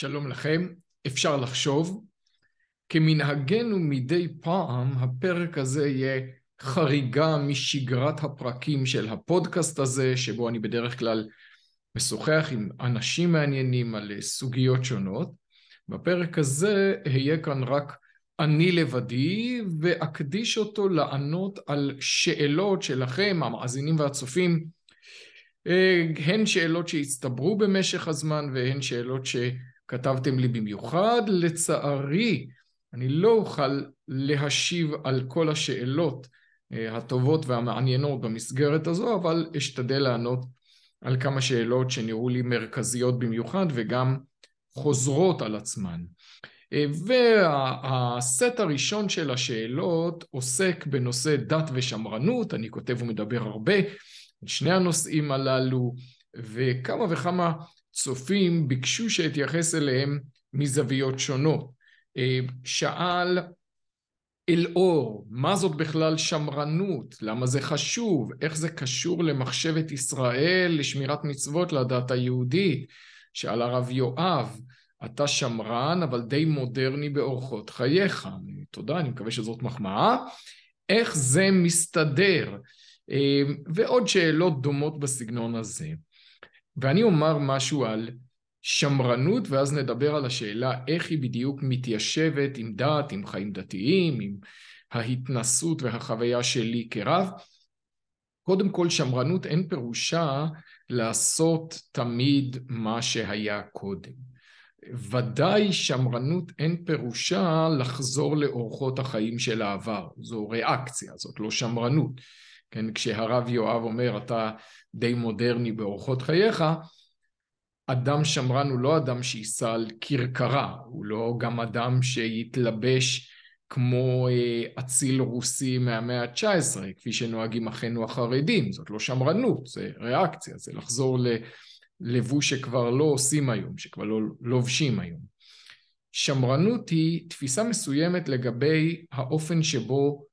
שלום לכם. אפשר לחשוב, כמנהגנו מדי פעם, הפרק הזה יהיה חריגה משגרת הפרקים של הפודקאסט הזה, שבו אני בדרך כלל משוחח עם אנשים מעניינים על סוגיות שונות. בפרק הזה אהיה כאן רק אני לבדי, ואקדיש אותו לענות על שאלות שלכם, המאזינים והצופים, אה, הן שאלות שהצטברו במשך הזמן והן שאלות שכתבתם לי במיוחד. לצערי, אני לא אוכל להשיב על כל השאלות אה, הטובות והמעניינות במסגרת הזו, אבל אשתדל לענות על כמה שאלות שנראו לי מרכזיות במיוחד וגם חוזרות על עצמן. אה, והסט הראשון של השאלות עוסק בנושא דת ושמרנות, אני כותב ומדבר הרבה על שני הנושאים הללו, וכמה וכמה צופים ביקשו שאתייחס אליהם מזוויות שונות. אה, שאל אלאור, מה זאת בכלל שמרנות? למה זה חשוב? איך זה קשור למחשבת ישראל, לשמירת מצוות לדת היהודית? שאל הרב יואב, אתה שמרן אבל די מודרני באורחות חייך. תודה, אני מקווה שזאת מחמאה. איך זה מסתדר? אה, ועוד שאלות דומות בסגנון הזה. ואני אומר משהו על שמרנות ואז נדבר על השאלה איך היא בדיוק מתיישבת עם דת, עם חיים דתיים, עם ההתנסות והחוויה שלי כרב. קודם כל שמרנות אין פירושה לעשות תמיד מה שהיה קודם. ודאי שמרנות אין פירושה לחזור לאורחות החיים של העבר, זו ריאקציה, זאת לא שמרנות. כן, כשהרב יואב אומר אתה די מודרני באורחות חייך, אדם שמרן הוא לא אדם שייסע על כרכרה, הוא לא גם אדם שיתלבש כמו אה, אציל רוסי מהמאה ה-19, כפי שנוהגים אחינו החרדים, זאת לא שמרנות, זה ריאקציה, זה לחזור ללבוש שכבר לא עושים היום, שכבר לא לובשים היום. שמרנות היא תפיסה מסוימת לגבי האופן שבו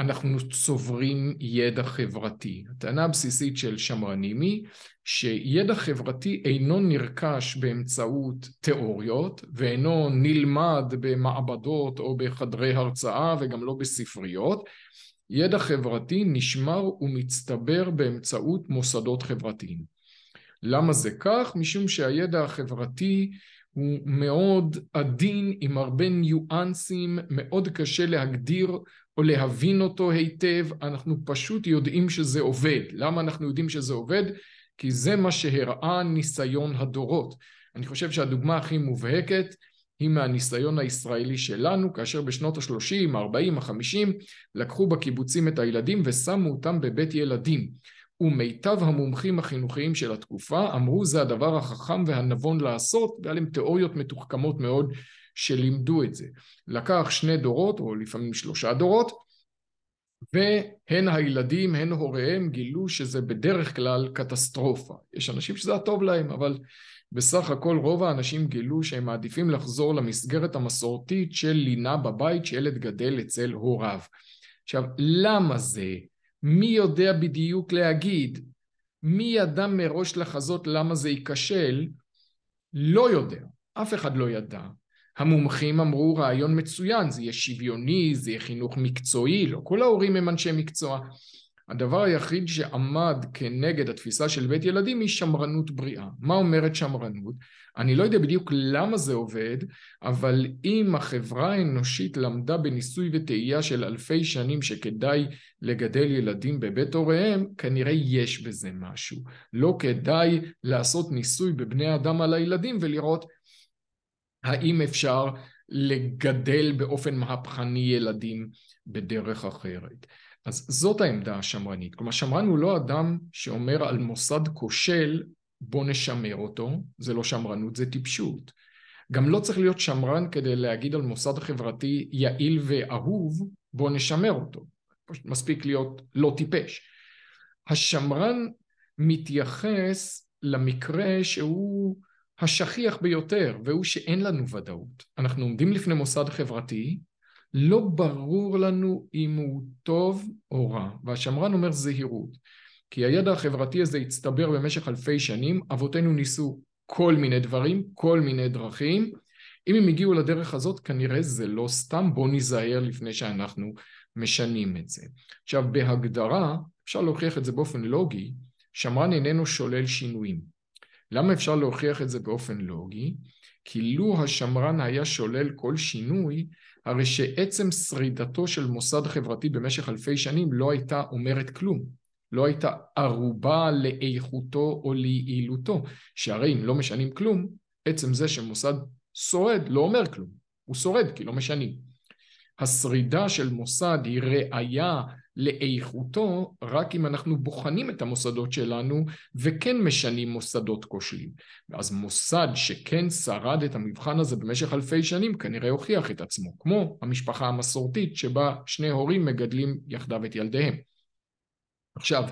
אנחנו צוברים ידע חברתי. הטענה הבסיסית של שמרנים היא שידע חברתי אינו נרכש באמצעות תיאוריות ואינו נלמד במעבדות או בחדרי הרצאה וגם לא בספריות. ידע חברתי נשמר ומצטבר באמצעות מוסדות חברתיים. למה זה כך? משום שהידע החברתי הוא מאוד עדין עם הרבה ניואנסים, מאוד קשה להגדיר או להבין אותו היטב, אנחנו פשוט יודעים שזה עובד. למה אנחנו יודעים שזה עובד? כי זה מה שהראה ניסיון הדורות. אני חושב שהדוגמה הכי מובהקת היא מהניסיון הישראלי שלנו, כאשר בשנות ה-30, ה-40, ה-50 לקחו בקיבוצים את הילדים ושמו אותם בבית ילדים. ומיטב המומחים החינוכיים של התקופה אמרו זה הדבר החכם והנבון לעשות, והיה להם תיאוריות מתוחכמות מאוד שלימדו את זה. לקח שני דורות, או לפעמים שלושה דורות, והן הילדים, הן הוריהם גילו שזה בדרך כלל קטסטרופה. יש אנשים שזה הטוב להם, אבל בסך הכל רוב האנשים גילו שהם מעדיפים לחזור למסגרת המסורתית של לינה בבית שילד גדל אצל הוריו. עכשיו, למה זה? מי יודע בדיוק להגיד? מי ידע מראש לחזות למה זה ייכשל? לא יודע. אף אחד לא ידע. המומחים אמרו רעיון מצוין, זה יהיה שוויוני, זה יהיה חינוך מקצועי, לא כל ההורים הם אנשי מקצוע. הדבר היחיד שעמד כנגד התפיסה של בית ילדים היא שמרנות בריאה. מה אומרת שמרנות? אני לא יודע בדיוק למה זה עובד, אבל אם החברה האנושית למדה בניסוי וטעייה של אלפי שנים שכדאי לגדל ילדים בבית הוריהם, כנראה יש בזה משהו. לא כדאי לעשות ניסוי בבני אדם על הילדים ולראות האם אפשר לגדל באופן מהפכני ילדים בדרך אחרת. אז זאת העמדה השמרנית. כלומר, שמרן הוא לא אדם שאומר על מוסד כושל בוא נשמר אותו, זה לא שמרנות, זה טיפשות. גם לא צריך להיות שמרן כדי להגיד על מוסד חברתי יעיל ואהוב, בוא נשמר אותו. מספיק להיות לא טיפש. השמרן מתייחס למקרה שהוא השכיח ביותר, והוא שאין לנו ודאות. אנחנו עומדים לפני מוסד חברתי, לא ברור לנו אם הוא טוב או רע, והשמרן אומר זהירות, כי הידע החברתי הזה הצטבר במשך אלפי שנים, אבותינו ניסו כל מיני דברים, כל מיני דרכים. אם הם הגיעו לדרך הזאת, כנראה זה לא סתם, בואו ניזהר לפני שאנחנו משנים את זה. עכשיו, בהגדרה, אפשר להוכיח את זה באופן לוגי, שמרן איננו שולל שינויים. למה אפשר להוכיח את זה באופן לוגי? כי לו השמרן היה שולל כל שינוי, הרי שעצם שרידתו של מוסד חברתי במשך אלפי שנים לא הייתה אומרת כלום. לא הייתה ערובה לאיכותו או ליעילותו, שהרי אם לא משנים כלום, עצם זה שמוסד שורד לא אומר כלום, הוא שורד כי לא משנים. השרידה של מוסד היא ראייה לאיכותו רק אם אנחנו בוחנים את המוסדות שלנו וכן משנים מוסדות כושלים. ואז מוסד שכן שרד את המבחן הזה במשך אלפי שנים כנראה הוכיח את עצמו, כמו המשפחה המסורתית שבה שני הורים מגדלים יחדיו את ילדיהם. עכשיו,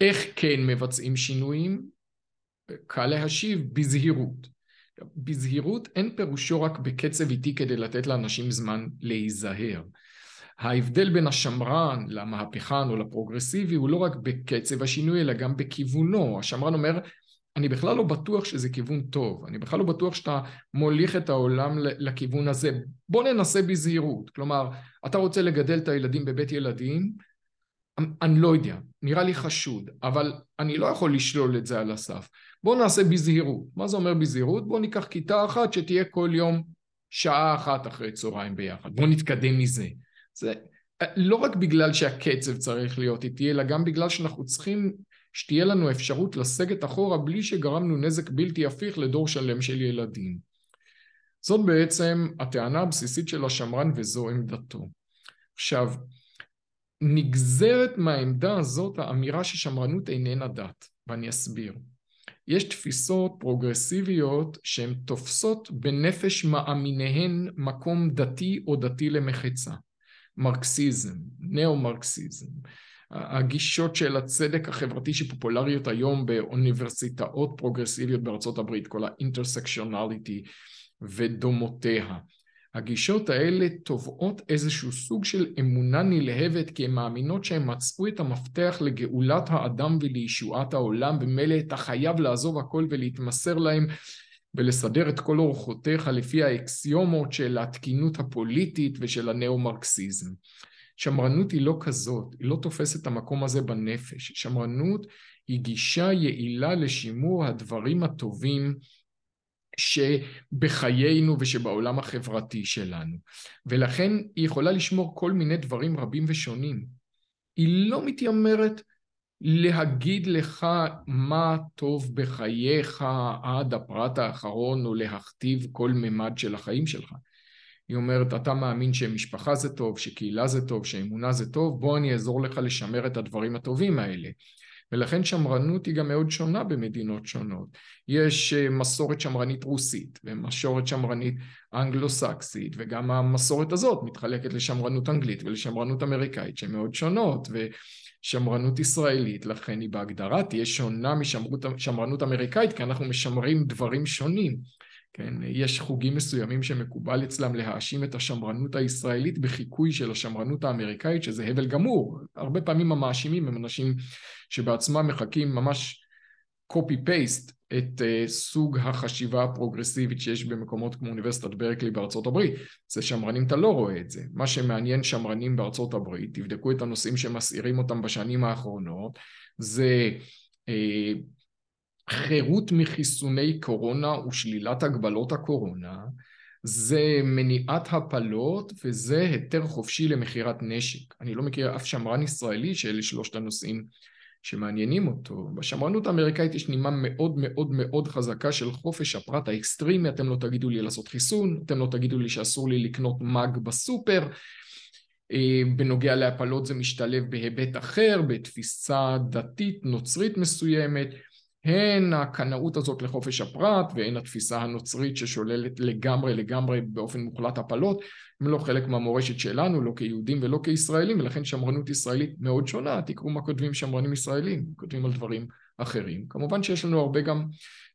איך כן מבצעים שינויים? קל להשיב בזהירות. בזהירות אין פירושו רק בקצב איטי כדי לתת לאנשים זמן להיזהר. ההבדל בין השמרן למהפכן או לפרוגרסיבי הוא לא רק בקצב השינוי אלא גם בכיוונו. השמרן אומר אני בכלל לא בטוח שזה כיוון טוב, אני בכלל לא בטוח שאתה מוליך את העולם לכיוון הזה. בוא ננסה בזהירות. כלומר, אתה רוצה לגדל את הילדים בבית ילדים, אני לא יודע, נראה לי חשוד, אבל אני לא יכול לשלול את זה על הסף. בואו נעשה בזהירות. מה זה אומר בזהירות? בואו ניקח כיתה אחת שתהיה כל יום שעה אחת אחרי צהריים ביחד. בואו נתקדם מזה. זה לא רק בגלל שהקצב צריך להיות איתי, אלא גם בגלל שאנחנו צריכים שתהיה לנו אפשרות לסגת אחורה בלי שגרמנו נזק בלתי הפיך לדור שלם של ילדים. זאת בעצם הטענה הבסיסית של השמרן וזו עמדתו. עכשיו, נגזרת מהעמדה הזאת האמירה ששמרנות איננה דת, ואני אסביר. יש תפיסות פרוגרסיביות שהן תופסות בנפש מאמיניהן מקום דתי או דתי למחצה. מרקסיזם, ניאו-מרקסיזם, הגישות של הצדק החברתי שפופולריות היום באוניברסיטאות פרוגרסיביות בארצות הברית, כל האינטרסקשיונליטי ודומותיה. הגישות האלה תובעות איזשהו סוג של אמונה נלהבת כי הן מאמינות שהן מצאו את המפתח לגאולת האדם ולישועת העולם ומילא אתה חייב לעזוב הכל ולהתמסר להם ולסדר את כל אורחותיך לפי האקסיומות של התקינות הפוליטית ושל הנאו-מרקסיזם. שמרנות היא לא כזאת, היא לא תופסת את המקום הזה בנפש. שמרנות היא גישה יעילה לשימור הדברים הטובים שבחיינו ושבעולם החברתי שלנו. ולכן היא יכולה לשמור כל מיני דברים רבים ושונים. היא לא מתיימרת להגיד לך מה טוב בחייך עד הפרט האחרון או להכתיב כל ממד של החיים שלך. היא אומרת, אתה מאמין שמשפחה זה טוב, שקהילה זה טוב, שאמונה זה טוב, בוא אני אעזור לך לשמר את הדברים הטובים האלה. ולכן שמרנות היא גם מאוד שונה במדינות שונות. יש אה, מסורת שמרנית רוסית ומסורת שמרנית אנגלו-סקסית וגם המסורת הזאת מתחלקת לשמרנות אנגלית ולשמרנות אמריקאית שהן מאוד שונות ושמרנות ישראלית לכן היא בהגדרה תהיה שונה משמרנות אמריקאית כי אנחנו משמרים דברים שונים כן, יש חוגים מסוימים שמקובל אצלם להאשים את השמרנות הישראלית בחיקוי של השמרנות האמריקאית, שזה הבל גמור. הרבה פעמים המאשימים הם אנשים שבעצמם מחקים ממש copy-paste את uh, סוג החשיבה הפרוגרסיבית שיש במקומות כמו אוניברסיטת ברקלי בארצות הברית. זה שמרנים, אתה לא רואה את זה. מה שמעניין שמרנים בארצות הברית, תבדקו את הנושאים שמסעירים אותם בשנים האחרונות, זה uh, חירות מחיסוני קורונה ושלילת הגבלות הקורונה, זה מניעת הפלות וזה היתר חופשי למכירת נשק. אני לא מכיר אף שמרן ישראלי שאלה שלושת הנושאים שמעניינים אותו. בשמרנות האמריקאית יש נימה מאוד מאוד מאוד חזקה של חופש הפרט האקסטרימי, אתם לא תגידו לי לעשות חיסון, אתם לא תגידו לי שאסור לי לקנות מאג בסופר. אה, בנוגע להפלות זה משתלב בהיבט אחר, בתפיסה דתית נוצרית מסוימת. הן הקנאות הזאת לחופש הפרט והן התפיסה הנוצרית ששוללת לגמרי לגמרי באופן מוחלט הפלות הם לא חלק מהמורשת שלנו לא כיהודים ולא כישראלים ולכן שמרנות ישראלית מאוד שונה. תקראו מה כותבים שמרנים ישראלים כותבים על דברים אחרים. כמובן שיש לנו הרבה גם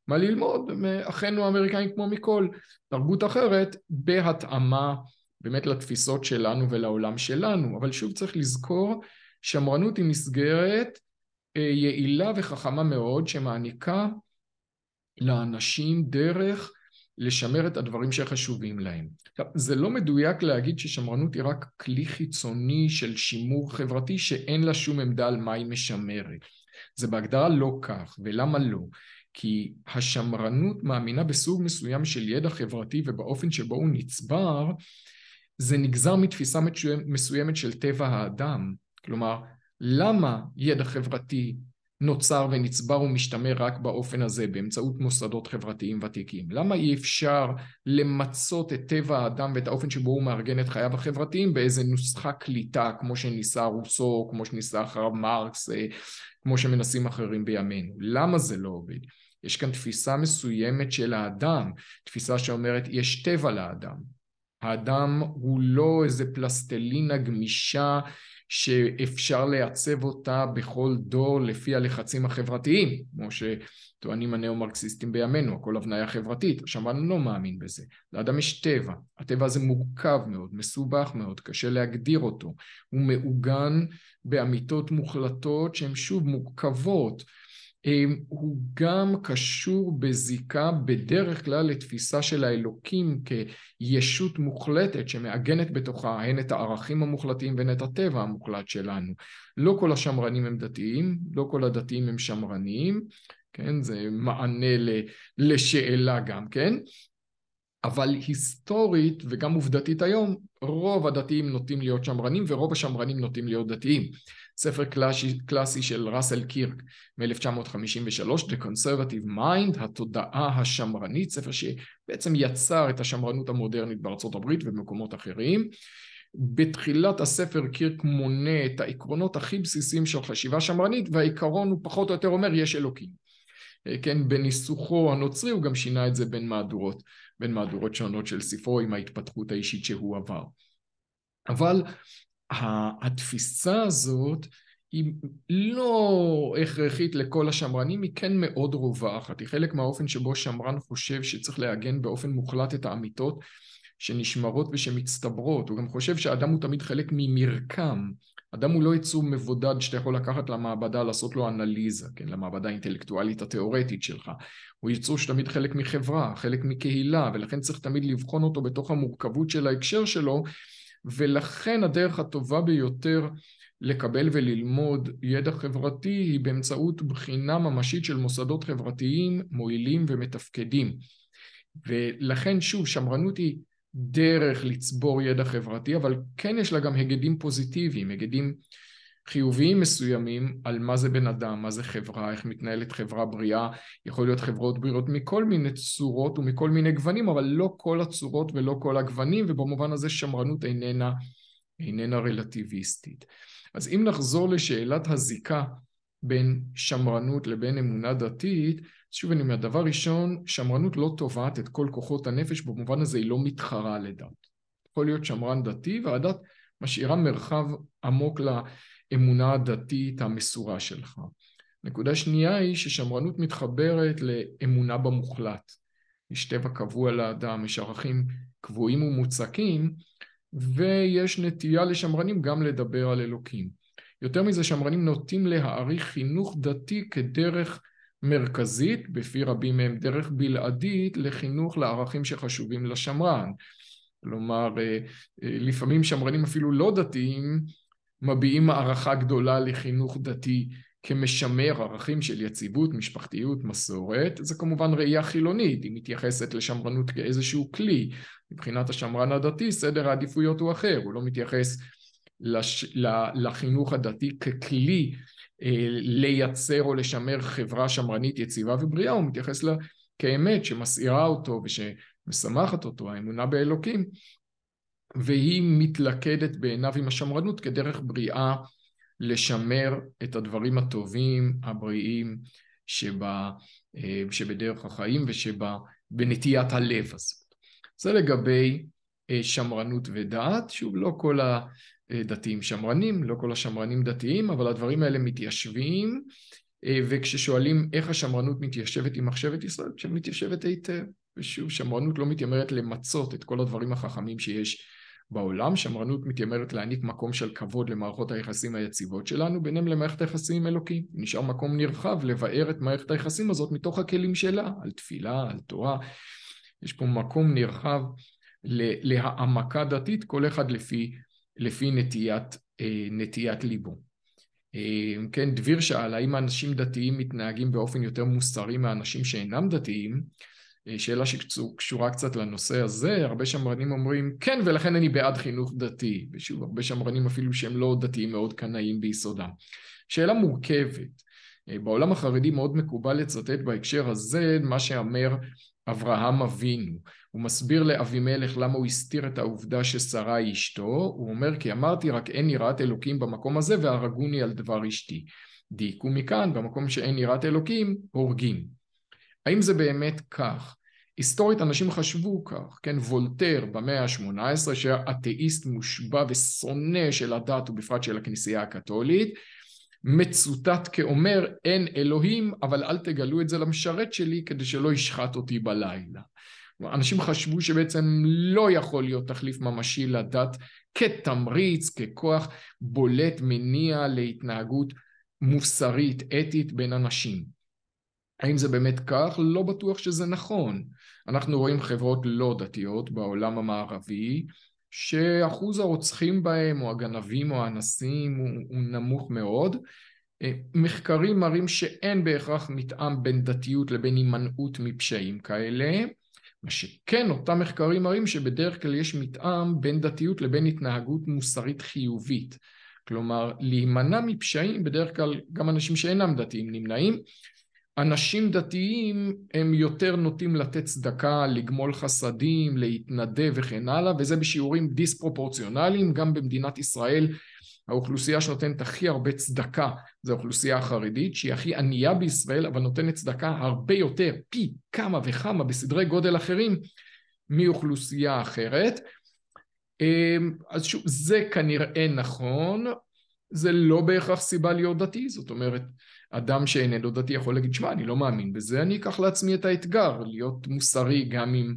מה ללמוד מאחינו האמריקאים כמו מכל. תרבות אחרת בהתאמה באמת לתפיסות שלנו ולעולם שלנו. אבל שוב צריך לזכור שמרנות היא מסגרת יעילה וחכמה מאוד שמעניקה לאנשים דרך לשמר את הדברים שחשובים להם. זה לא מדויק להגיד ששמרנות היא רק כלי חיצוני של שימור חברתי שאין לה שום עמדה על מה היא משמרת. זה בהגדרה לא כך, ולמה לא? כי השמרנות מאמינה בסוג מסוים של ידע חברתי ובאופן שבו הוא נצבר, זה נגזר מתפיסה מסוימת של טבע האדם. כלומר, למה ידע חברתי נוצר ונצבר ומשתמר רק באופן הזה, באמצעות מוסדות חברתיים ותיקים? למה אי אפשר למצות את טבע האדם ואת האופן שבו הוא מארגן את חייו החברתיים באיזה נוסחה קליטה, כמו שניסה רוסו, כמו שניסה אחריו מרקס, אה, כמו שמנסים אחרים בימינו? למה זה לא עובד? יש כאן תפיסה מסוימת של האדם, תפיסה שאומרת יש טבע לאדם. האדם הוא לא איזה פלסטלינה גמישה שאפשר לייצב אותה בכל דור לפי הלחצים החברתיים, כמו שטוענים הנאו-מרקסיסטים בימינו, הכל הבניה חברתית. השמרן לא מאמין בזה. לאדם יש טבע. הטבע הזה מורכב מאוד, מסובך מאוד, קשה להגדיר אותו. הוא מעוגן באמיתות מוחלטות שהן שוב מורכבות. אמ, הוא גם קשור בזיקה בדרך כלל לתפיסה של האלוקים כישות מוחלטת שמעגנת בתוכה הן את הערכים המוחלטים והן את הטבע המוחלט שלנו. לא כל השמרנים הם דתיים, לא כל הדתיים הם שמרניים, כן? זה מענה לשאלה גם, כן? אבל היסטורית וגם עובדתית היום, רוב הדתיים נוטים להיות שמרנים ורוב השמרנים נוטים להיות דתיים. ספר קלאסי, קלאסי של ראסל קירק מ-1953, The Conservative Mind, התודעה השמרנית, ספר שבעצם יצר את השמרנות המודרנית בארצות הברית ובמקומות אחרים. בתחילת הספר קירק מונה את העקרונות הכי בסיסיים של חשיבה שמרנית והעיקרון הוא פחות או יותר אומר יש אלוקים. כן, בניסוחו הנוצרי הוא גם שינה את זה בין מהדורות, בין מהדורות שונות של ספרו עם ההתפתחות האישית שהוא עבר. אבל התפיסה הזאת היא לא הכרחית לכל השמרנים, היא כן מאוד רווחת, היא חלק מהאופן שבו שמרן חושב שצריך לעגן באופן מוחלט את האמיתות שנשמרות ושמצטברות, הוא גם חושב שהאדם הוא תמיד חלק ממרקם, אדם הוא לא יצור מבודד שאתה יכול לקחת למעבדה לעשות לו אנליזה, כן, למעבדה האינטלקטואלית התיאורטית שלך, הוא יצור שתמיד חלק מחברה, חלק מקהילה, ולכן צריך תמיד לבחון אותו בתוך המורכבות של ההקשר שלו ולכן הדרך הטובה ביותר לקבל וללמוד ידע חברתי היא באמצעות בחינה ממשית של מוסדות חברתיים מועילים ומתפקדים. ולכן שוב, שמרנות היא דרך לצבור ידע חברתי, אבל כן יש לה גם היגדים פוזיטיביים, היגדים חיוביים מסוימים על מה זה בן אדם, מה זה חברה, איך מתנהלת חברה בריאה, יכול להיות חברות בריאות מכל מיני צורות ומכל מיני גוונים, אבל לא כל הצורות ולא כל הגוונים, ובמובן הזה שמרנות איננה, איננה רלטיביסטית. אז אם נחזור לשאלת הזיקה בין שמרנות לבין אמונה דתית, שוב אני אומר, דבר ראשון, שמרנות לא תובעת את כל כוחות הנפש, במובן הזה היא לא מתחרה לדת. יכול להיות שמרן דתי והדת משאירה מרחב עמוק האמונה הדתית המסורה שלך. נקודה שנייה היא ששמרנות מתחברת לאמונה במוחלט. יש טבע קבוע לאדם, יש ערכים קבועים ומוצקים, ויש נטייה לשמרנים גם לדבר על אלוקים. יותר מזה, שמרנים נוטים להעריך חינוך דתי כדרך מרכזית, בפי רבים מהם דרך בלעדית, לחינוך לערכים שחשובים לשמרן. כלומר, אה, אה, לפעמים שמרנים אפילו לא דתיים מביעים הערכה גדולה לחינוך דתי כמשמר ערכים של יציבות, משפחתיות, מסורת, זה כמובן ראייה חילונית, היא מתייחסת לשמרנות כאיזשהו כלי. מבחינת השמרן הדתי, סדר העדיפויות הוא אחר, הוא לא מתייחס לש... לחינוך הדתי ככלי אה, לייצר או לשמר חברה שמרנית יציבה ובריאה, הוא מתייחס לה כאמת שמסעירה אותו ושמשמחת אותו, האמונה באלוקים, והיא מתלכדת בעיניו עם השמרנות כדרך בריאה לשמר את הדברים הטובים, הבריאים, שבה, אה, שבדרך החיים ושבנטיית הלב הזאת. זה לגבי אה, שמרנות ודעת, שוב לא כל הדתיים שמרנים, לא כל השמרנים דתיים, אבל הדברים האלה מתיישבים, אה, וכששואלים איך השמרנות מתיישבת עם מחשבת ישראל, שמתיישבת היטב, ושוב שמרנות לא מתיימרת למצות את כל הדברים החכמים שיש בעולם שמרנות מתיימרת להעניק מקום של כבוד למערכות היחסים היציבות שלנו, ביניהם למערכת היחסים עם אלוקים. נשאר מקום נרחב לבאר את מערכת היחסים הזאת מתוך הכלים שלה, על תפילה, על תורה. יש פה מקום נרחב להעמקה דתית, כל אחד לפי, לפי נטיית, אה, נטיית ליבו. אה, כן, דביר שאל, האם אנשים דתיים מתנהגים באופן יותר מוסרי מאנשים שאינם דתיים? אה, שאלה שקשורה קצת לנושא הזה, הרבה שמרנים אומרים כן ולכן אני בעד חינוך דתי, ושוב הרבה שמרנים אפילו שהם לא דתיים מאוד קנאים ביסודם. שאלה מורכבת, אה, בעולם החרדי מאוד מקובל לצטט בהקשר הזה מה שאומר אברהם אבינו, הוא מסביר לאבימלך למה הוא הסתיר את העובדה ששרה היא אשתו, הוא אומר כי אמרתי רק אין יראת אלוקים במקום הזה והרגוני על דבר אשתי. דייקו מכאן, במקום שאין יראת אלוקים, הורגים. האם זה באמת כך? היסטורית אנשים חשבו כך, כן, וולטר במאה ה-18 שהיה אתאיסט מושבע ושונא של הדת ובפרט של הכנסייה הקתולית, מצוטט כאומר אין אלוהים אבל אל תגלו את זה למשרת שלי כדי שלא ישחט אותי בלילה. אנשים חשבו שבעצם לא יכול להיות תחליף ממשי לדת כתמריץ, ככוח בולט מניע להתנהגות מוסרית, אתית בין אנשים. האם זה באמת כך? לא בטוח שזה נכון. אנחנו רואים חברות לא דתיות בעולם המערבי, שאחוז הרוצחים בהם, או הגנבים או האנסים, הוא, הוא נמוך מאוד. אה, מחקרים מראים שאין בהכרח מתאם בין דתיות לבין הימנעות מפשעים כאלה. מה שכן, אותם מחקרים מראים שבדרך כלל יש מתאם בין דתיות לבין התנהגות מוסרית חיובית. כלומר, להימנע מפשעים, בדרך כלל גם אנשים שאינם דתיים נמנעים, אנשים דתיים הם יותר נוטים לתת צדקה, לגמול חסדים, להתנדב וכן הלאה, וזה בשיעורים דיספרופורציונליים, גם במדינת ישראל האוכלוסייה שנותנת הכי הרבה צדקה זה האוכלוסייה החרדית, שהיא הכי ענייה בישראל, אבל נותנת צדקה הרבה יותר, פי כמה וכמה בסדרי גודל אחרים מאוכלוסייה אחרת. אמ, אז שוב, זה כנראה נכון, זה לא בהכרח סיבה להיות דתי, זאת אומרת, אדם שאיננו דתי יכול להגיד, שמע, אני לא מאמין בזה, אני אקח לעצמי את האתגר, להיות מוסרי גם אם,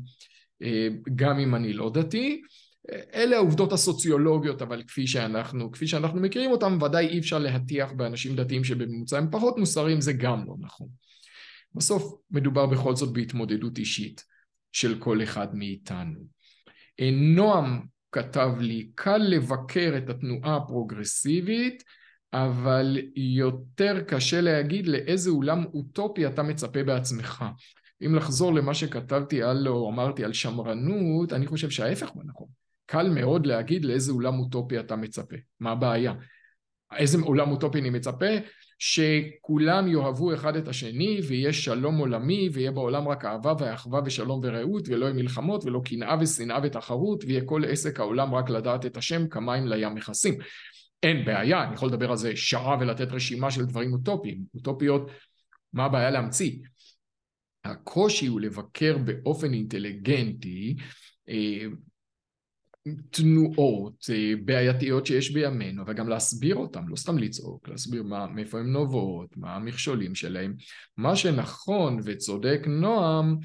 אה, גם אם אני לא דתי. אלה העובדות הסוציולוגיות, אבל כפי שאנחנו, כפי שאנחנו מכירים אותם, ודאי אי אפשר להטיח באנשים דתיים שבממוצע הם פחות מוסריים, זה גם לא נכון. בסוף מדובר בכל זאת בהתמודדות אישית של כל אחד מאיתנו. אה, נועם כתב לי, קל לבקר את התנועה הפרוגרסיבית, אבל יותר קשה להגיד לאיזה אולם אוטופי אתה מצפה בעצמך. אם לחזור למה שכתבתי על, או אמרתי על שמרנות, אני חושב שההפך הוא נכון. קל מאוד להגיד לאיזה עולם אוטופי אתה מצפה. מה הבעיה? איזה עולם אוטופי אני מצפה? שכולם יאהבו אחד את השני ויהיה שלום עולמי ויהיה בעולם רק אהבה ואחווה ושלום ורעות ולא יהיו מלחמות ולא קנאה ושנאה ותחרות ויהיה כל עסק העולם רק לדעת את השם כמים לים מכסים. אין בעיה, אני יכול לדבר על זה שעה ולתת רשימה של דברים אוטופיים. אוטופיות, מה הבעיה להמציא? הקושי הוא לבקר באופן אינטליגנטי אה, תנועות אה, בעייתיות שיש בימינו, אבל גם להסביר אותן, לא סתם לצעוק, להסביר מה, מאיפה הן נובעות, מה המכשולים שלהם. מה שנכון וצודק נועם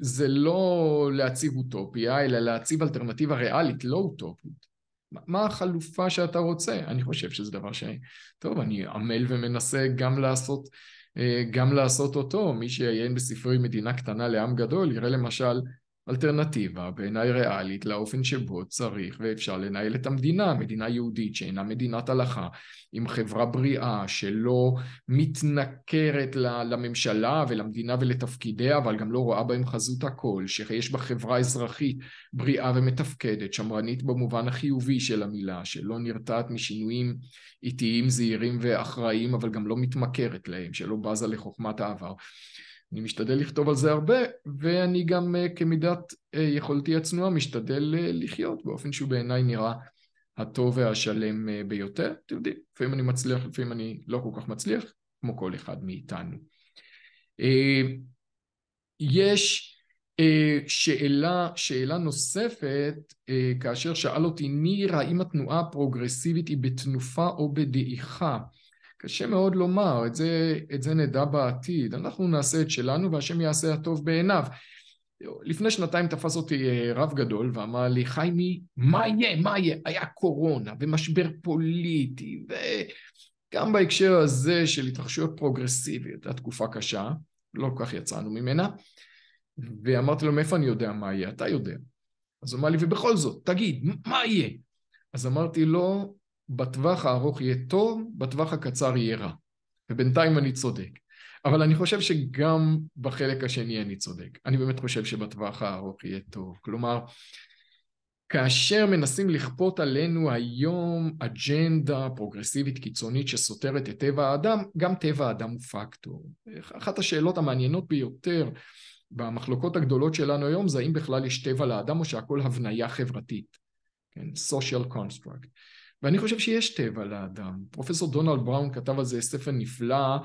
זה לא להציב אוטופיה, אלא להציב אלטרנטיבה ריאלית, לא אוטופית. מה החלופה שאתה רוצה? אני חושב שזה דבר ש... טוב, אני עמל ומנסה גם לעשות, אה, גם לעשות אותו. מי שיעיין בספרי מדינה קטנה לעם גדול, יראה למשל אלטרנטיבה בעיניי ריאלית לאופן שבו צריך ואפשר לנהל את המדינה, מדינה יהודית שאינה מדינת הלכה, עם חברה בריאה שלא מתנכרת לממשלה ולמדינה ולתפקידיה, אבל גם לא רואה בהם חזות הכל, שיש בה חברה אזרחית בריאה ומתפקדת, שמרנית במובן החיובי של המילה, שלא נרתעת משינויים איטיים, זהירים ואחראיים, אבל גם לא מתמכרת להם, שלא בזה לחוכמת העבר. אני משתדל לכתוב על זה הרבה, ואני גם אה, כמידת אה, יכולתי הצנועה משתדל אה, לחיות באופן שהוא בעיניי נראה הטוב והשלם ביותר. אתם יודעים, לפעמים אני מצליח, לפעמים אני לא כל כך מצליח, כמו כל אחד מאיתנו. יש שאלה, שאלה נוספת, כאשר שאל אותי ניר, האם התנועה הפרוגרסיבית היא בתנופה או בדעיכה? קשה מאוד לומר, את זה, את זה נדע בעתיד. אנחנו נעשה את שלנו והשם יעשה הטוב בעיניו. לפני שנתיים תפס אותי אה, רב גדול ואמר לי, חיימי, מה יהיה, מה יהיה? היה קורונה ומשבר פוליטי, וגם בהקשר הזה של התרחשויות פרוגרסיביות, הייתה תקופה קשה, לא כל כך יצאנו ממנה, ואמרתי לו, מאיפה אני יודע מה יהיה? אתה יודע. אז הוא אמר לי, ובכל זאת, תגיד, מה יהיה? אז אמרתי לו, בטווח הארוך יהיה טוב, בטווח הקצר יהיה רע. ובינתיים אני צודק. אבל אני חושב שגם בחלק השני אני צודק. אני באמת חושב שבטווח הארוך יהיה טוב. כלומר, כאשר מנסים לכפות עלינו היום אג'נדה פרוגרסיבית קיצונית שסותרת את טבע האדם, גם טבע האדם הוא פקטור. אחת השאלות המעניינות ביותר במחלוקות הגדולות שלנו היום זה האם בכלל יש טבע לאדם או שהכל הבניה חברתית, כן, social construct. ואני חושב שיש טבע לאדם. פרופסור דונלד בראון כתב על זה ספר נפלא,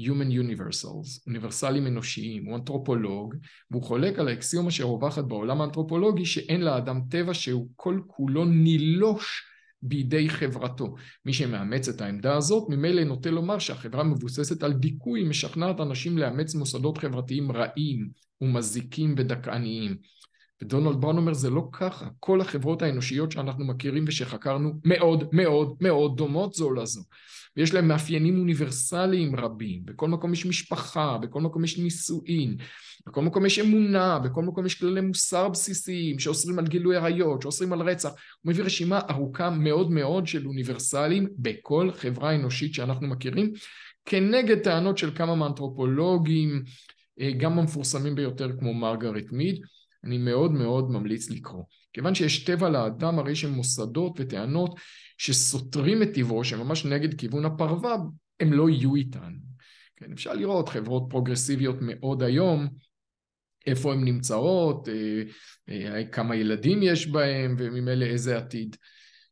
Human Universals, אוניברסלים אנושיים, הוא אנתרופולוג, והוא חולק על האקסיומה שרווחת בעולם האנתרופולוגי שאין לאדם טבע שהוא כל כולו נילוש בידי חברתו. מי שמאמץ את העמדה הזאת, ממילא נוטה לומר שהחברה מבוססת על דיכוי, משכנעת אנשים לאמץ מוסדות חברתיים רעים ומזיקים ודכאניים. ודונלד בראון אומר זה לא ככה, כל החברות האנושיות שאנחנו מכירים ושחקרנו מאוד מאוד מאוד דומות זו לזו. ויש להם מאפיינים אוניברסליים רבים, בכל מקום יש משפחה, בכל מקום יש נישואין, בכל מקום יש אמונה, בכל מקום יש כללי מוסר בסיסיים שאוסרים על גילוי עריות, שאוסרים על רצח, הוא מביא רשימה ארוכה מאוד מאוד של אוניברסליים בכל חברה אנושית שאנחנו מכירים כנגד טענות של כמה מאנתרופולוגים, אה, גם המפורסמים ביותר כמו מרגרט מיד אני מאוד מאוד ממליץ לקרוא. כיוון שיש טבע לאדם, הרי שמוסדות וטענות שסותרים את טבעו, שממש נגד כיוון הפרווה, הם לא יהיו איתנו. כן, אפשר לראות חברות פרוגרסיביות מאוד היום, איפה הן נמצאות, אה, אה, כמה ילדים יש בהם, וממילא איזה עתיד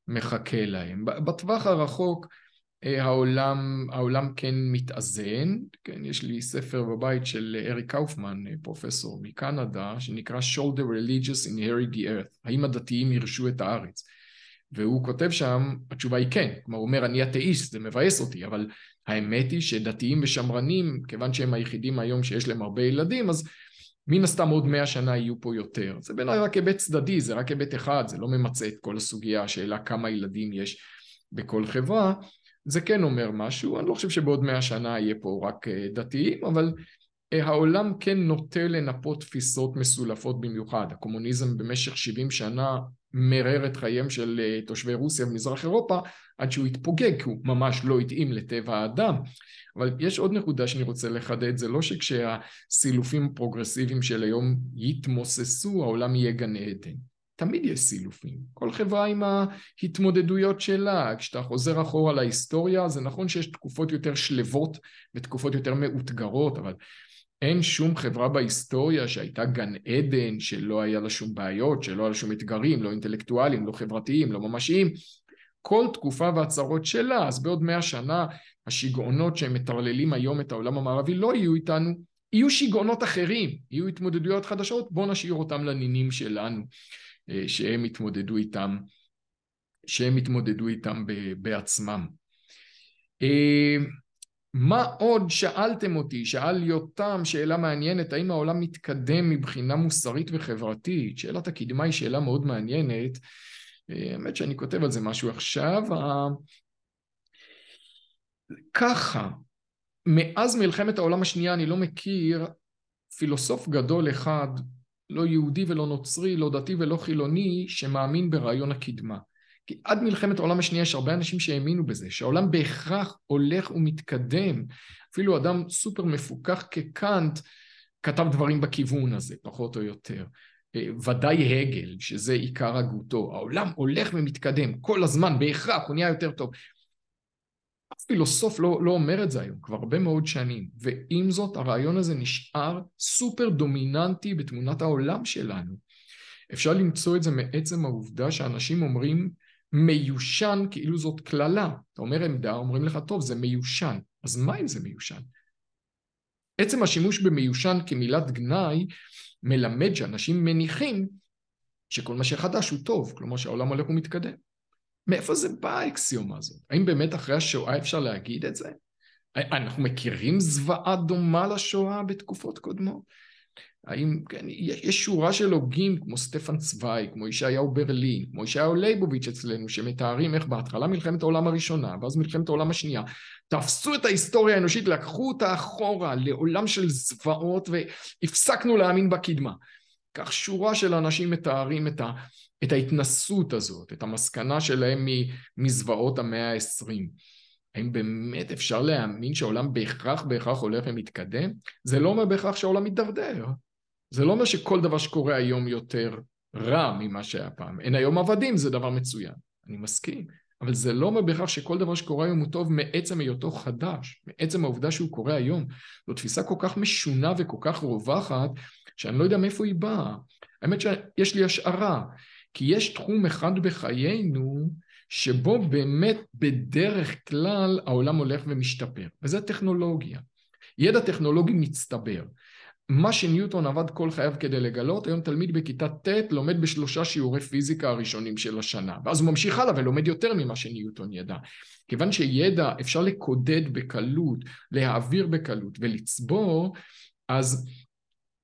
מחכה להם. בטווח הרחוק, העולם, העולם כן מתאזן, כן, יש לי ספר בבית של אריק קאופמן, אה, פרופסור מקנדה, שנקרא Shoulder Religious Inherit the Earth, האם הדתיים ירשו את הארץ? והוא כותב שם, התשובה היא כן, כלומר הוא אומר אני אתאיסט, זה מבאס אותי, אבל האמת היא שדתיים ושמרנים, כיוון שהם היחידים היום שיש להם הרבה ילדים, אז מן הסתם עוד מאה שנה יהיו פה יותר. זה בעיניי רק היבט צדדי, זה רק היבט אחד, זה לא ממצה את כל הסוגיה, השאלה כמה ילדים יש בכל חברה, זה כן אומר משהו, אני לא חושב שבעוד מאה שנה יהיה פה רק אה, דתיים, אבל אה, העולם כן נוטה לנפות תפיסות מסולפות במיוחד. הקומוניזם במשך 70 שנה מרר את חייהם של אה, תושבי רוסיה ומזרח אירופה עד שהוא התפוגג, כי הוא ממש לא התאים לטבע האדם. אבל יש עוד נקודה שאני רוצה לחדד, זה לא שכשהסילופים הפרוגרסיביים של היום יתמוססו, העולם יהיה גן עדן. תמיד יש סילופים. כל חברה עם ההתמודדויות שלה. כשאתה חוזר אחורה להיסטוריה, זה נכון שיש תקופות יותר שלוות ותקופות יותר מאותגרות, אבל אין שום חברה בהיסטוריה שהייתה גן עדן, שלא היה לה שום בעיות, שלא היה לה שום אתגרים, לא אינטלקטואליים, לא חברתיים, לא ממשיים. כל תקופה והצהרות שלה, אז בעוד מאה שנה השיגעונות שהם מטרללים היום את העולם המערבי לא יהיו איתנו, יהיו שיגעונות אחרים, יהיו התמודדויות חדשות, בואו נשאיר אותם לנינים שלנו. אה, שהם התמודדו איתם, שהם התמודדו איתם בעצמם. אה, מה עוד שאלתם אותי, שאל יותם שאלה מעניינת, האם העולם מתקדם מבחינה מוסרית וחברתית? שאלת הקדמה היא שאלה מאוד מעניינת, אה, האמת שאני כותב על זה משהו עכשיו. ככה, מאז מלחמת העולם השנייה אני לא מכיר פילוסוף גדול אחד לא יהודי ולא נוצרי, לא דתי ולא חילוני, שמאמין ברעיון הקדמה. כי עד מלחמת העולם השנייה יש הרבה אנשים שהאמינו בזה, שהעולם בהכרח הולך ומתקדם. אפילו אדם סופר מפוכח כקאנט כתב דברים בכיוון הזה, פחות או יותר. אה, ודאי הגל, שזה עיקר הגותו. העולם הולך ומתקדם כל הזמן, בהכרח, הוא נהיה יותר טוב. פילוסוף לא, לא אומר את זה היום, כבר הרבה מאוד שנים, ועם זאת הרעיון הזה נשאר סופר דומיננטי בתמונת העולם שלנו. אפשר למצוא את זה מעצם העובדה שאנשים אומרים מיושן כאילו זאת קללה. אתה אומר עמדה, אומרים לך, טוב, זה מיושן. אז מה אם זה מיושן? עצם השימוש במיושן כמילת גנאי מלמד שאנשים מניחים שכל מה שחדש הוא טוב, כלומר שהעולם הולך ומתקדם. מאיפה זה בא האקסיומה הזאת? האם באמת אחרי השואה אפשר להגיד את זה? אנחנו מכירים זוועה דומה לשואה בתקופות קודמות? האם, כן, יש שורה של הוגים כמו סטפן צוואי, כמו ישעיהו ברלין, כמו ישעיהו ליבוביץ' אצלנו, שמתארים איך בהתחלה מלחמת העולם הראשונה, ואז מלחמת העולם השנייה, תפסו את ההיסטוריה האנושית, לקחו אותה אחורה לעולם של זוועות והפסקנו להאמין בקדמה. כך שורה של אנשים מתארים את, ה, את ההתנסות הזאת, את המסקנה שלהם מזוועות המאה העשרים. האם באמת אפשר להאמין שהעולם בהכרח בהכרח הולך ומתקדם? זה לא אומר בהכרח שהעולם מתדרדר. זה לא אומר שכל דבר שקורה היום יותר רע ממה שהיה פעם. אין היום עבדים, זה דבר מצוין. אני מסכים. אבל זה לא אומר בהכרח שכל דבר שקורה היום הוא טוב מעצם היותו חדש, מעצם העובדה שהוא קורה היום. זו תפיסה כל כך משונה וכל כך רווחת, שאני לא יודע מאיפה היא באה. האמת שיש לי השערה, כי יש תחום אחד בחיינו שבו באמת בדרך כלל העולם הולך ומשתפר, וזה טכנולוגיה. ידע טכנולוגי מצטבר. מה שניוטון עבד כל חייו כדי לגלות, היום תלמיד בכיתה ט' לומד בשלושה שיעורי פיזיקה הראשונים של השנה, ואז הוא ממשיך הלאה ולומד יותר ממה שניוטון ידע. כיוון שידע אפשר לקודד בקלות, להעביר בקלות ולצבור, אז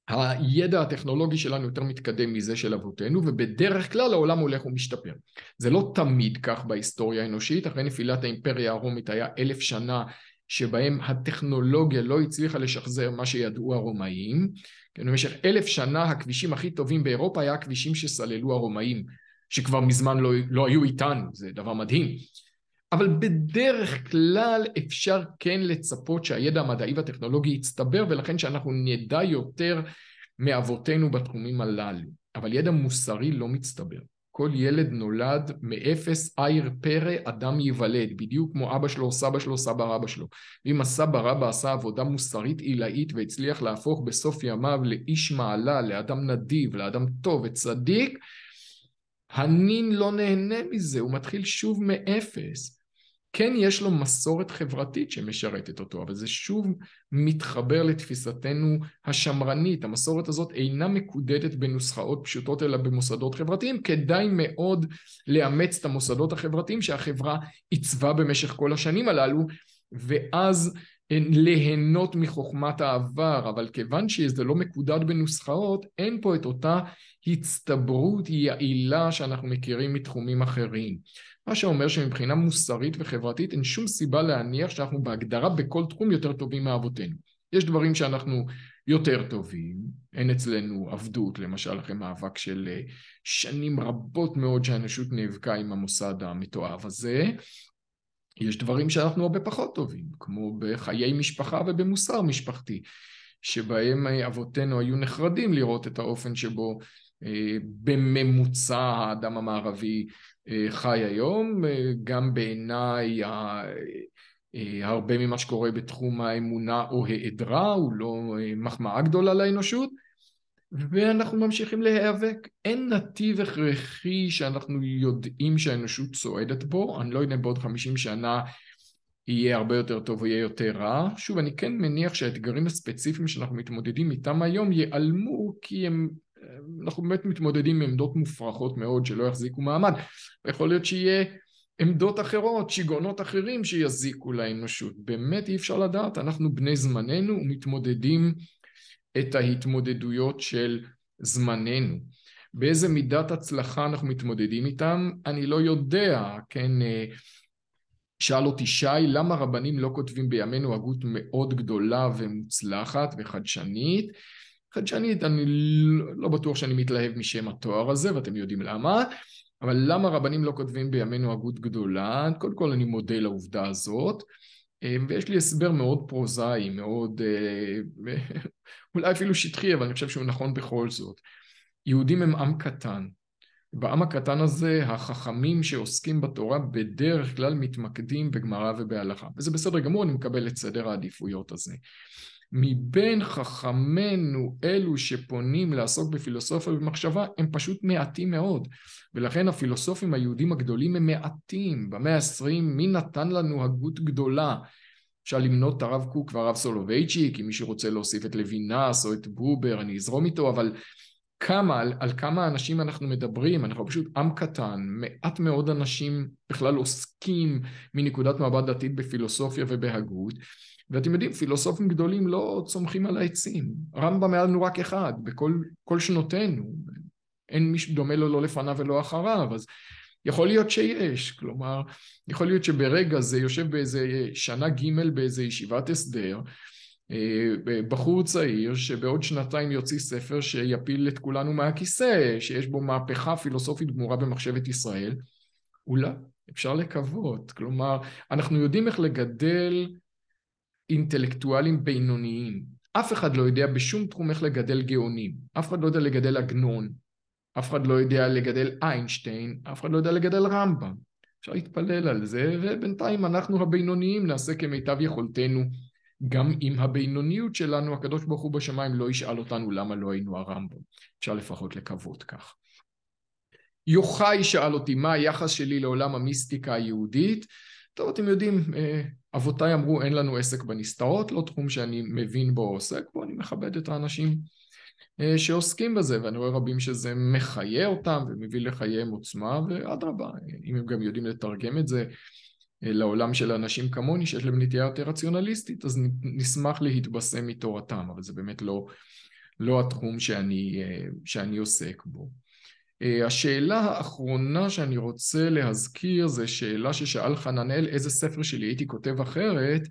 הידע הטכנולוגי שלנו יותר מתקדם מזה של אבותינו, ובדרך כלל העולם הולך ומשתפר. זה לא תמיד כך בהיסטוריה האנושית, אחרי נפילת האימפריה הרומית היה אלף שנה שבהם הטכנולוגיה לא הצליחה לשחזר מה שידעו הרומאים. כן, במשך אלף שנה הכבישים הכי טובים באירופה היה הכבישים שסללו הרומאים, שכבר מזמן לא, לא היו איתנו, זה דבר מדהים. אבל בדרך כלל אפשר כן לצפות שהידע המדעי והטכנולוגי יצטבר ולכן שאנחנו נדע יותר מאבותינו בתחומים הללו. אבל ידע מוסרי לא מצטבר. כל ילד נולד מאפס עיר פרא אדם ייוולד, בדיוק כמו אבא שלו, סבא שלו, סבא רבא שלו. ואם הסבא רבא עשה עבודה מוסרית עילאית והצליח להפוך בסוף ימיו לאיש מעלה, לאדם נדיב, לאדם טוב וצדיק, הנין לא נהנה מזה, הוא מתחיל שוב מאפס. כן יש לו מסורת חברתית שמשרתת אותו, אבל זה שוב מתחבר לתפיסתנו השמרנית. המסורת הזאת אינה מקודדת בנוסחאות פשוטות אלא במוסדות חברתיים. כדאי מאוד לאמץ את המוסדות החברתיים שהחברה עיצבה במשך כל השנים הללו, ואז ליהנות מחוכמת העבר, אבל כיוון שזה לא מקודד בנוסחאות, אין פה את אותה הצטברות יעילה שאנחנו מכירים מתחומים אחרים. מה שאומר שמבחינה מוסרית וחברתית אין שום סיבה להניח שאנחנו בהגדרה בכל תחום יותר טובים מאבותינו. יש דברים שאנחנו יותר טובים, אין אצלנו עבדות, למשל אחרי מאבק של אה, שנים רבות מאוד שהאנושות נאבקה עם המוסד המתועב הזה, יש דברים שאנחנו הרבה פחות טובים, כמו בחיי משפחה ובמוסר משפחתי, שבהם אה, אבותינו היו נחרדים לראות את האופן שבו אה, בממוצע האדם המערבי חי היום, אה, גם בעיניי הרבה ממה שקורה בתחום האמונה או היעדרה הוא לא מחמאה גדולה לאנושות ואנחנו ממשיכים להיאבק. אין נתיב הכרחי שאנחנו יודעים שהאנושות צועדת בו, אני לא יודע אם בעוד חמישים שנה יהיה הרבה יותר טוב או יהיה יותר רע. שוב, אני כן מניח שהאתגרים הספציפיים שאנחנו מתמודדים איתם היום ייעלמו כי הם אנחנו באמת מתמודדים עם עמדות מופרכות מאוד שלא יחזיקו מעמד. יכול להיות שיהיה עמדות אחרות, שיגעונות אחרים שיזיקו לאנושות. באמת אי אפשר לדעת, אנחנו בני זמננו ומתמודדים את ההתמודדויות של זמננו. באיזה מידת הצלחה אנחנו מתמודדים איתם, אני לא יודע, כן, אה, שאל אותי שי, למה רבנים לא כותבים בימינו הגות מאוד גדולה ומוצלחת וחדשנית? חדשנית, אני לא בטוח שאני מתלהב משם התואר הזה, ואתם יודעים למה, אבל למה רבנים לא כותבים בימינו הגות גדולה? קודם כל אני מודה לעובדה הזאת, אה, ויש לי הסבר מאוד פרוזאי, מאוד, אה, אולי אפילו שטחי, אבל אני חושב שהוא נכון בכל זאת. יהודים הם עם קטן. בעם הקטן הזה, החכמים שעוסקים בתורה בדרך כלל מתמקדים בגמרא ובהלכה. וזה בסדר גמור, אני מקבל את סדר העדיפויות הזה. מבין חכמינו אלו שפונים לעסוק בפילוסופיה ובמחשבה הם פשוט מעטים מאוד. ולכן הפילוסופים היהודים הגדולים הם מעטים. במאה העשרים מי נתן לנו הגות גדולה? אפשר למנות את הרב קוק והרב סולובייצ'יק אם מישהו רוצה להוסיף את לוינס או את בובר אני אזרום איתו אבל כמה, על, על כמה אנשים אנחנו מדברים, אנחנו פשוט עם קטן, מעט מאוד אנשים בכלל עוסקים מנקודת מבט דתית בפילוסופיה ובהגות ואתם יודעים, פילוסופים גדולים לא צומחים על העצים. רמב"ם היה לנו רק אחד בכל שנותינו. אין מי שדומה לו לא לפניו ולא אחריו, אז יכול להיות שיש. כלומר, יכול להיות שברגע זה יושב באיזה שנה ג' באיזה ישיבת הסדר, אה, בחור צעיר שבעוד שנתיים יוציא ספר שיפיל את כולנו מהכיסא, שיש בו מהפכה פילוסופית גמורה במחשבת ישראל, אולי אפשר לקוות. כלומר, אנחנו יודעים איך לגדל אינטלקטואלים בינוניים. אף אחד לא יודע בשום תחום איך לגדל גאונים. אף אחד לא יודע לגדל עגנון. אף אחד לא יודע לגדל איינשטיין. אף אחד לא יודע לגדל רמב"ם. אפשר להתפלל על זה, ובינתיים אנחנו הבינוניים נעשה כמיטב יכולתנו. גם עם הבינוניות שלנו, הקדוש ברוך הוא בשמיים לא ישאל אותנו למה לא היינו הרמב"ם. אפשר לפחות לקוות כך. יוחאי שאל אותי מה היחס שלי לעולם המיסטיקה היהודית. טוב, אתם יודעים, אה, אבותיי אמרו אין לנו עסק בנסתרות, לא תחום שאני מבין בו או עוסק בו, אני מכבד את האנשים אה, שעוסקים בזה, ואני רואה רבים שזה מחיה אותם ומביא לחייהם עוצמה, ואדרבה, אם הם גם יודעים לתרגם את זה אה, לעולם של אנשים כמוני, שיש להם נטייה יותר רציונליסטית, אז נשמח להתבשם מתורתם, אבל זה באמת לא, לא התחום שאני, שאני עוסק בו. אה, השאלה האחרונה שאני רוצה להזכיר זה שאלה ששאל חננאל איזה ספר שלי? הייתי כותב אחרת.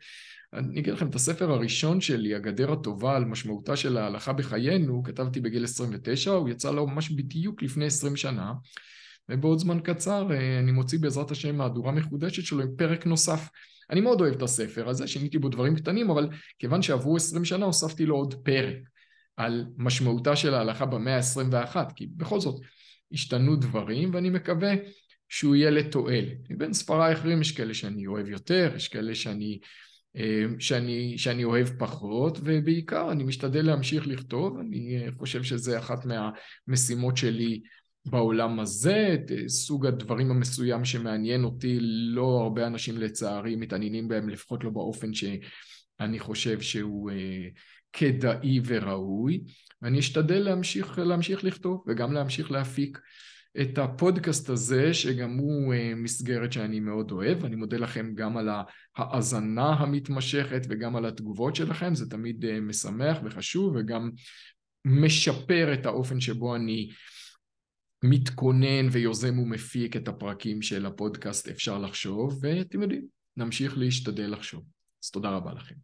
אני אגיד לכם את הספר הראשון שלי, הגדר הטובה על משמעותה של ההלכה בחיינו, כתבתי בגיל 29, הוא יצא לו ממש בדיוק לפני 20 שנה, ובעוד זמן קצר אה, אני מוציא בעזרת השם מהדורה מחודשת שלו עם פרק נוסף. אני מאוד אוהב את הספר הזה, שיניתי בו דברים קטנים, אבל כיוון שעברו 20 שנה הוספתי לו עוד פרק על משמעותה של ההלכה במאה ה-21, כי בכל זאת השתנו דברים, ואני מקווה שהוא יהיה לתועלת. מבין ספריי האחרים יש כאלה שאני אוהב יותר, יש כאלה שאני, אה, שאני, שאני אוהב פחות, ובעיקר אני משתדל להמשיך לכתוב, אני אה, חושב שזה אחת מהמשימות שלי בעולם הזה, את אה, סוג הדברים המסוים שמעניין אותי, לא הרבה אנשים לצערי מתעניינים בהם, לפחות לא באופן שאני חושב שהוא כדאי וראוי. ואני אשתדל להמשיך, להמשיך לכתוב וגם להמשיך להפיק את הפודקאסט הזה, שגם הוא אה, מסגרת שאני מאוד אוהב. אני מודה לכם גם על ההאזנה המתמשכת וגם על התגובות שלכם, זה תמיד אה, משמח וחשוב וגם משפר את האופן שבו אני מתכונן ויוזם ומפיק את הפרקים של הפודקאסט אפשר לחשוב, ואתם יודעים, נמשיך להשתדל לחשוב. אז תודה רבה לכם.